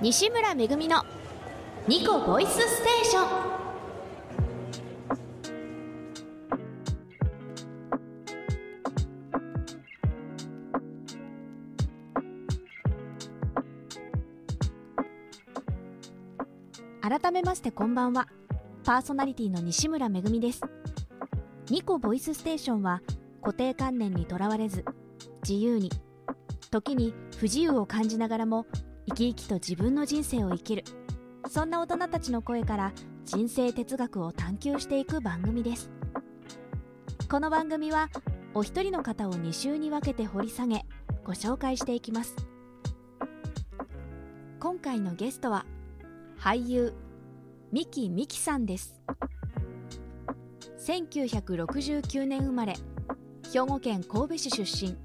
西村めぐみのニコボイスステーション。改めましてこんばんは。パーソナリティの西村めぐみです。ニコボイスステーションは固定観念にとらわれず自由に時に不自由を感じながらも生き生きと自分の人生を生きる。そんな大人たちの声から人生哲学を探求していく番組です。この番組はお一人の方を2週に分けて掘り下げご紹介していきます。今回のゲストは俳優三木美樹さんです。1969年生まれ兵庫県神戸市出身。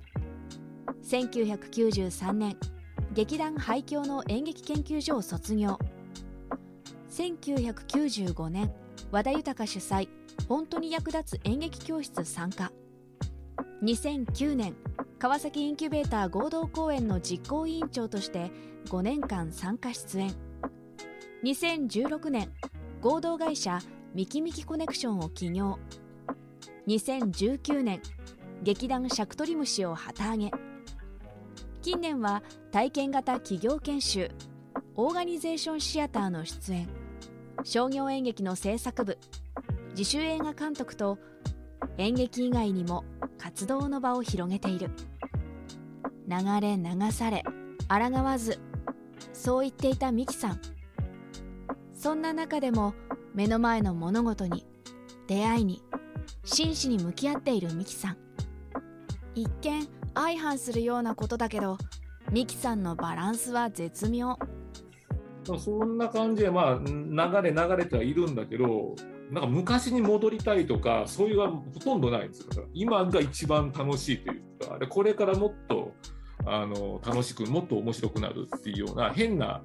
1993年劇団廃墟の演劇研究所を卒業。1995年和田豊主催本当に役立つ演劇教室参加。2009年川崎インキュベーター合同公演の実行委員長として5年間参加出演。2016年合同会社ミキミキコネクションを起業。2019年劇団シャクトリムシを旗揚げ。近年は体験型企業研修オーガニゼーションシアターの出演商業演劇の制作部自主映画監督と演劇以外にも活動の場を広げている。流れ流され抗わずそう言っていたミキさん。そんな中でも目の前の物事に出会いに真摯に向き合っているミキさん。一見相反するようなことだけどミキさんのバランスは絶妙。そんな感じでまあ流れ流れてはいるんだけどなんか昔に戻りたいとかそういうのはほとんどないんですよ。今が一番楽しいというかこれからもっとあの楽しくもっと面白くなるっていうような変な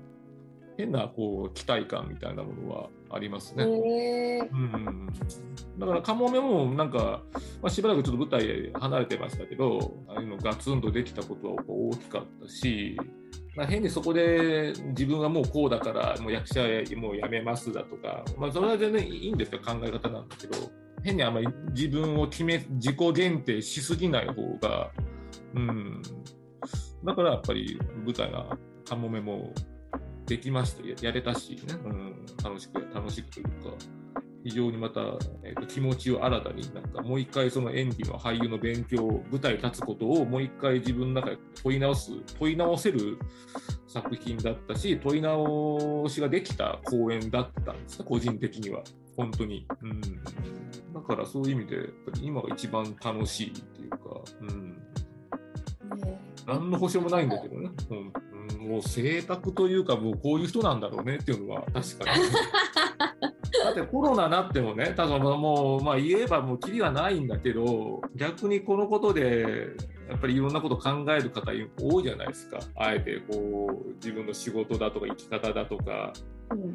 変なこう期待感みたいなものはありますね。うん、だからカモメもなんか、まあ、しばらくちょっと舞台離れてましたけどああいうのガツンとできたことは大きかったし、まあ、変にそこで自分はもうこうだからもう役者もうやめますだとか、まあ、それは全然いいんですよ考え方なんだけど変にあんまり自分を決め自己限定しすぎない方が、うん、だからやっぱり舞台がカモメもできました。や、やれたしね、うん、楽しく、楽しくというか、非常にまた、えーと、気持ちを新たに、なんかもう一回その演技の俳優の勉強、舞台に立つことをもう一回自分の中で問い直す、問い直せる作品だったし、問い直しができた公演だったんですね、個人的には。本当に。うん、だからそういう意味で、やっぱり今が一番楽しいっていうか、うん。何の保証もないんだけどね。うんもう性格というかもうこういう人なんだろうねっていうのは 確かに。だってコロナなってもね、多分もう、まあ、言えばもうきりはないんだけど、逆にこのことで、やっぱりいろんなこと考える方多いじゃないですか。あえてこう自分の仕事だとか生き方だとか、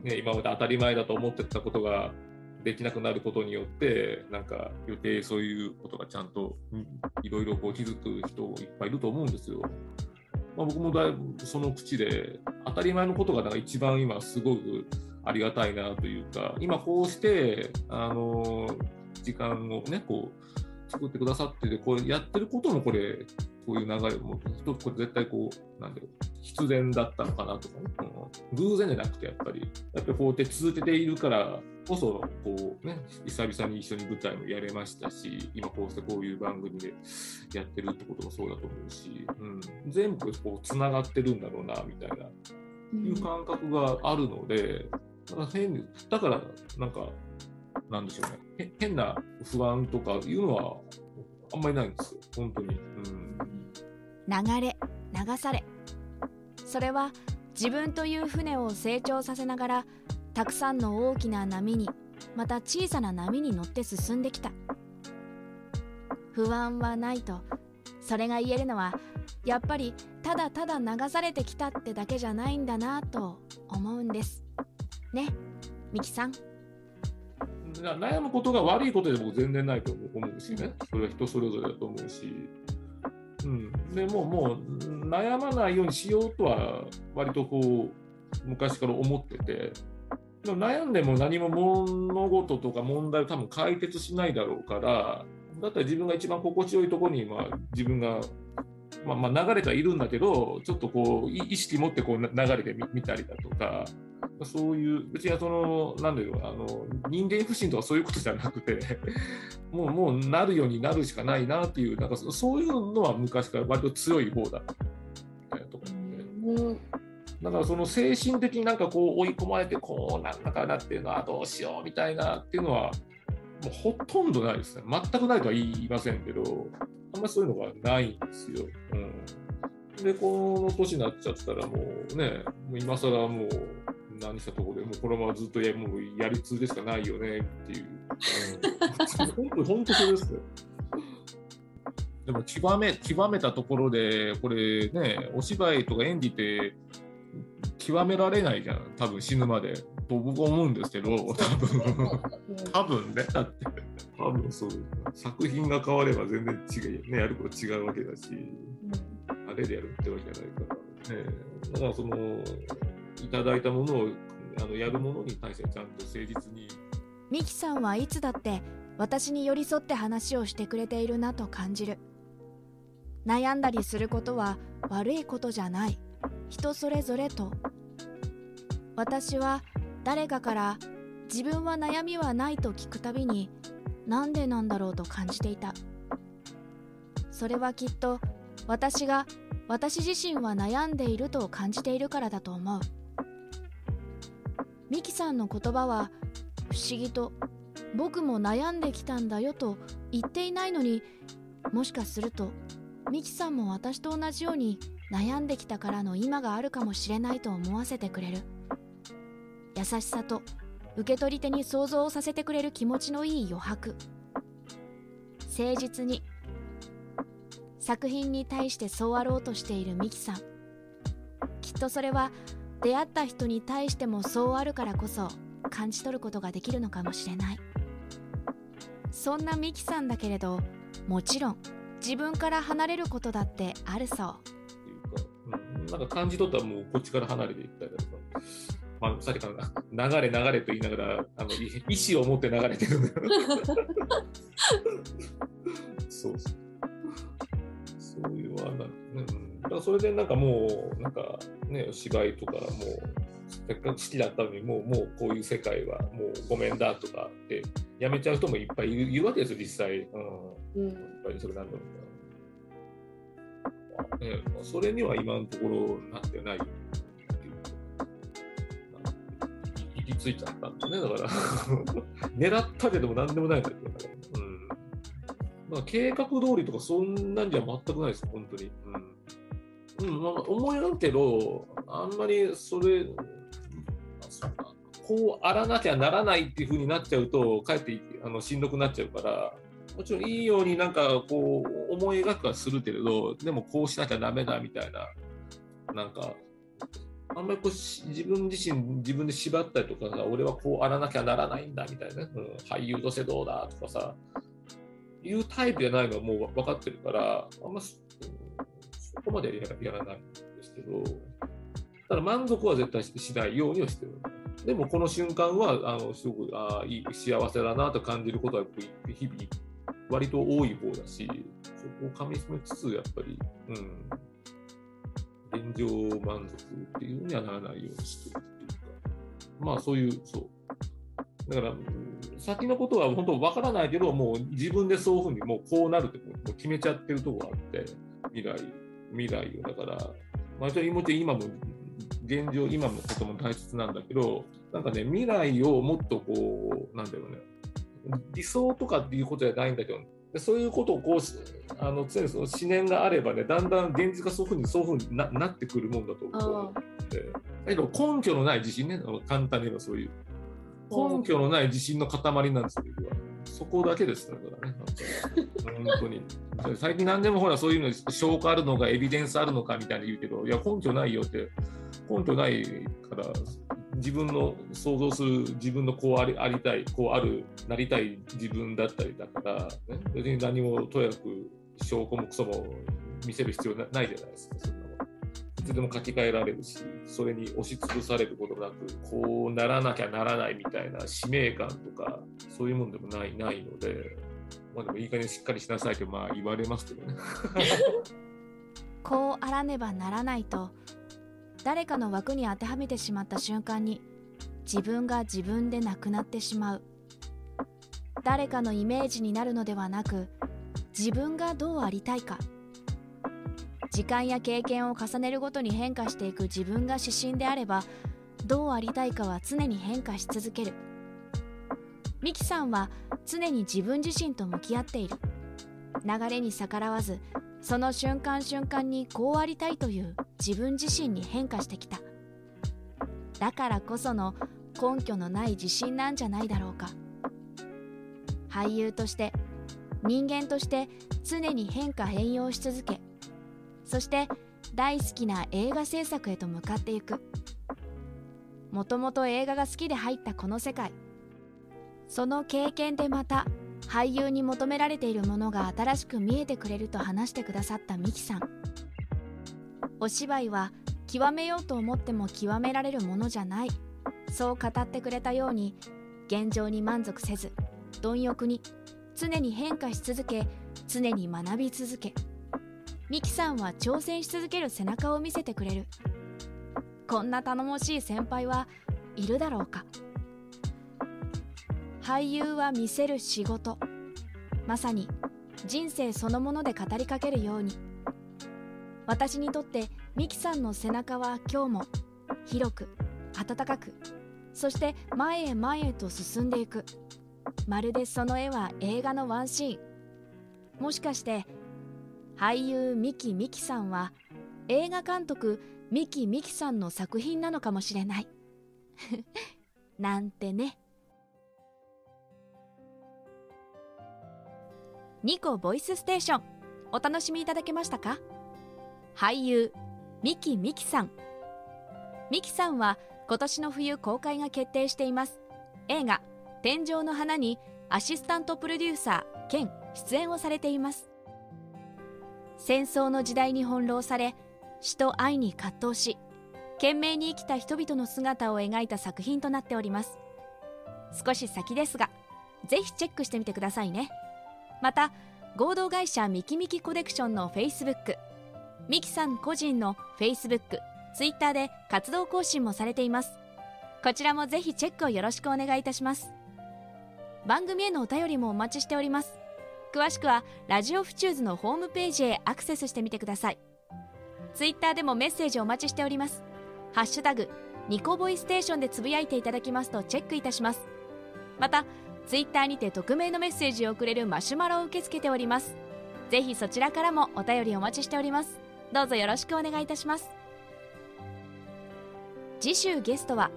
ね、今まで当たり前だと思ってたことができなくなることによってなんか予定そういうことがちゃんといろいろ気づく人いっぱいいると思うんですよ。まあ、僕もだいぶその口で当たり前のことがなんか一番今すごくありがたいなというか今こうしてあの時間をねこう作ってくださっててこれやってることもこれこういう流れも一つこれ絶対こうなんだろう必然だったのかなとかね、偶然じゃなくてやっぱり。やっぱりこうやって続けているからこそこうね久々に一緒に舞台もやれましたし今こうしてこういう番組でやってるってこともそうだと思うし、うん、全部こうつながってるんだろうなみたいな、いう感覚があるのでだから変にだからなんかなんでしょうね。変な不安とかいうのはあんまりないんですよ。本当に。うん。流れ流され。それは自分という船を成長させながらたくさんの大きな波にまた小さな波に乗って進んできた。不安はないとそれが言えるのはやっぱりただただ流されてきたってだけじゃないんだなと思うんです。ねミキさん。悩むことが悪いことで僕全然ないと思うしね。それは人それぞれだと思うし、うん、でももう悩まないようにしようとは割とこう昔から思ってて。悩んでも何も物事とか問題を多分解決しないだろうからだったら自分が一番心地よいところに、まあ、自分が、まあ、まあ流れてはいるんだけどちょっとこう意識持ってこう流れてみたりだとかそういう別にそのなんだろうあの人間不信とかそういうことじゃなくて もうもうなるようになるしかないなっていうなんかそういうのは昔から割と強い方だみたいなところで。だからその精神的になんかこう追い込まれてこうなんだかなっていうのはどうしようみたいなっていうのはもうほとんどないですね。全くないとは言いませんけど、あんまりそういうのがないんですよ。うん、で、この年になっちゃったらもうね、もう今更もう何したところでもうこのままずっとやもうやり続けしかないよねっていう。本当本当そうですよ。でも極め極めたところで、これね、お芝居とか演技って極められないじゃん、多分死ぬまで。と僕は思うんですけど、多分多分ね、だって、多分そう、作品が変われば全然違う、ね、やること違うわけだし、あれでやるってわけじゃないから、ね、だからその、いただいたものをあのやるものに対してちゃんと誠実に。ミキさんはいつだって私に寄り添って話をしてくれているなと感じる。悩んだりすることは悪いことじゃない。人それぞれと私は誰かから自分は悩みはないと聞くたびになんでなんだろうと感じていた。それはきっと私が私自身は悩んでいると感じているからだと思う。ミキさんの言葉は不思議と僕も悩んできたんだよと言っていないのにもしかするとミキさんも私と同じように悩んできたからの今があるかもしれないと思わせてくれる。優しさと受け取り手に想像をさせてくれる気持ちのいい余白。誠実に作品に対してそうあろうとしているミキさん。きっとそれは出会った人に対してもそうあるからこそ感じ取ることができるのかもしれない。そんなミキさんだけれどもちろん自分から離れることだってあるそう。なんか感じ取ったらもうこっちから離れていったりだとか。まあ、さっきから流れ流れと言いながらあの意思を持って流れてるそうそういうはな、うん、だからそれでなんかもうなんかね芝居とかもうせっかく好きだったのにもうもうこういう世界はもうごめんだとかってやめちゃう人もいっぱいいるいるわけですよ実際、うん、うん、やっぱりそれなんだろうな、ね、それには今のところなってない。行き着いちゃったんだね、だから 狙ったけども何でもないんだけど、うん。まあ、計画通りとかそんなんじゃ全くないです、本当に。うん。うんまあ、思いるけど、あんまりそれ、こうあらなきゃならないっていうふうになっちゃうと、かえってあのしんどくなっちゃうから、もちろんいいようになんかこう思い描くはするけれど、でもこうしなきゃだめだみたいな、なんかあんまりこう自分自身自分で縛ったりとかさ俺はこうあらなきゃならないんだみたいな、うん、俳優としてどうだとかさいうタイプじゃないのはもう分かってるからあんまそこまでやらないんですけどただ満足は絶対しないようにはしてる。でもこの瞬間はあのすごくあいい幸せだなと感じることは日々割と多い方だしそこをかみしめつつやっぱりうん。現状満足っていうにはならないようにしてるっていうか、まあそういう、そう。だから、先のことは本当わからないけど、もう自分でそういうふうにもうこうなるってもう決めちゃってるとこがあって、未来、未来を。だから、まあ、もちろん今も、現状、今のことも大切なんだけど、なんかね、未来をもっとこう、なんだろうね、理想とかっていうことじゃないんだけど、そういうことをこうあの常にその思念があればねだんだん現実がそういうふうにそういうふうにななってくるもんだと思うだけど根拠のない自信ね簡単に言えばそういう。根拠のない自信の塊なんですよそこだけですだからね。本当に。最近何でもほらそういうの証拠あるのかエビデンスあるのかみたいに言うけどいや根拠ないよって根拠ないから自分の想像する自分のこうありありたいこうあるなりたい自分だったりだから、ね、別に何もとやく証拠もクソも見せる必要ないじゃないですかそんなもいつでも書き換えられるしそれに押しつぶされることなくこうならなきゃならないみたいな使命感とかそういうもんでもないないので。まあでもいい加減しっかりしなさいってまあ言われますけどねこうあらねばならないと誰かの枠に当てはめてしまった瞬間に自分が自分でなくなってしまう。誰かのイメージになるのではなく自分がどうありたいか。時間や経験を重ねるごとに変化していく自分が指針であればどうありたいかは常に変化し続ける。ミキさんは常に自分自身と向き合っている。流れに逆らわずその瞬間瞬間にこうありたいという自分自身に変化してきた。だからこその根拠のない自信なんじゃないだろうか。俳優として人間として常に変化変容し続けそして大好きな映画制作へと向かっていく。もともと映画が好きで入ったこの世界。その経験でまた俳優に求められているものが新しく見えてくれると話してくださったミキさん。お芝居は極めようと思っても極められるものじゃない。そう語ってくれたように現状に満足せず貪欲に常に変化し続け常に学び続け。ミキさんは挑戦し続ける背中を見せてくれる。こんな頼もしい先輩はいるだろうか。俳優は見せる仕事。まさに人生そのもので語りかけるように。私にとってミキさんの背中は今日も広く温かくそして前へ前へと進んでいく。まるでその絵は映画のワンシーン。もしかして俳優ミキミキさんは映画監督ミキミキさんの作品なのかもしれない。なんてね。ニコボイスステーションお楽しみいただけましたか？俳優ミキミキさん。ミキさんは今年の冬公開が決定しています。映画「天井の花」にアシスタントプロデューサー兼出演をされています。戦争の時代に翻弄され死と愛に葛藤し懸命に生きた人々の姿を描いた作品となっております。少し先ですがぜひチェックしてみてくださいね。また合同会社ミキミキコレクションの Facebook ミキさん個人の Facebook、Twitter で活動更新もされています。こちらもぜひチェックをよろしくお願いいたします。番組へのお便りもお待ちしております。詳しくはラジオフチューズのホームページへアクセスしてみてください。Twitter でもメッセージお待ちしております。ハッシュタグニコボイステーションでつぶやいていただきますとチェックいたします。またツイッターにて匿名のメッセージを送れるマシュマロを受け付けております。ぜひそちらからもお便りお待ちしております。どうぞよろしくお願いいたします。次週ゲストは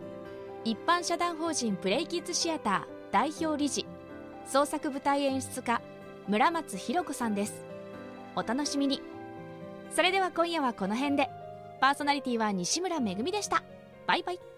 一般社団法人プレイキッズシアター代表理事創作舞台演出家村松ひ子さんです。お楽しみに。それでは今夜はこの辺で。パーソナリティは西村めぐみでした。バイバイ。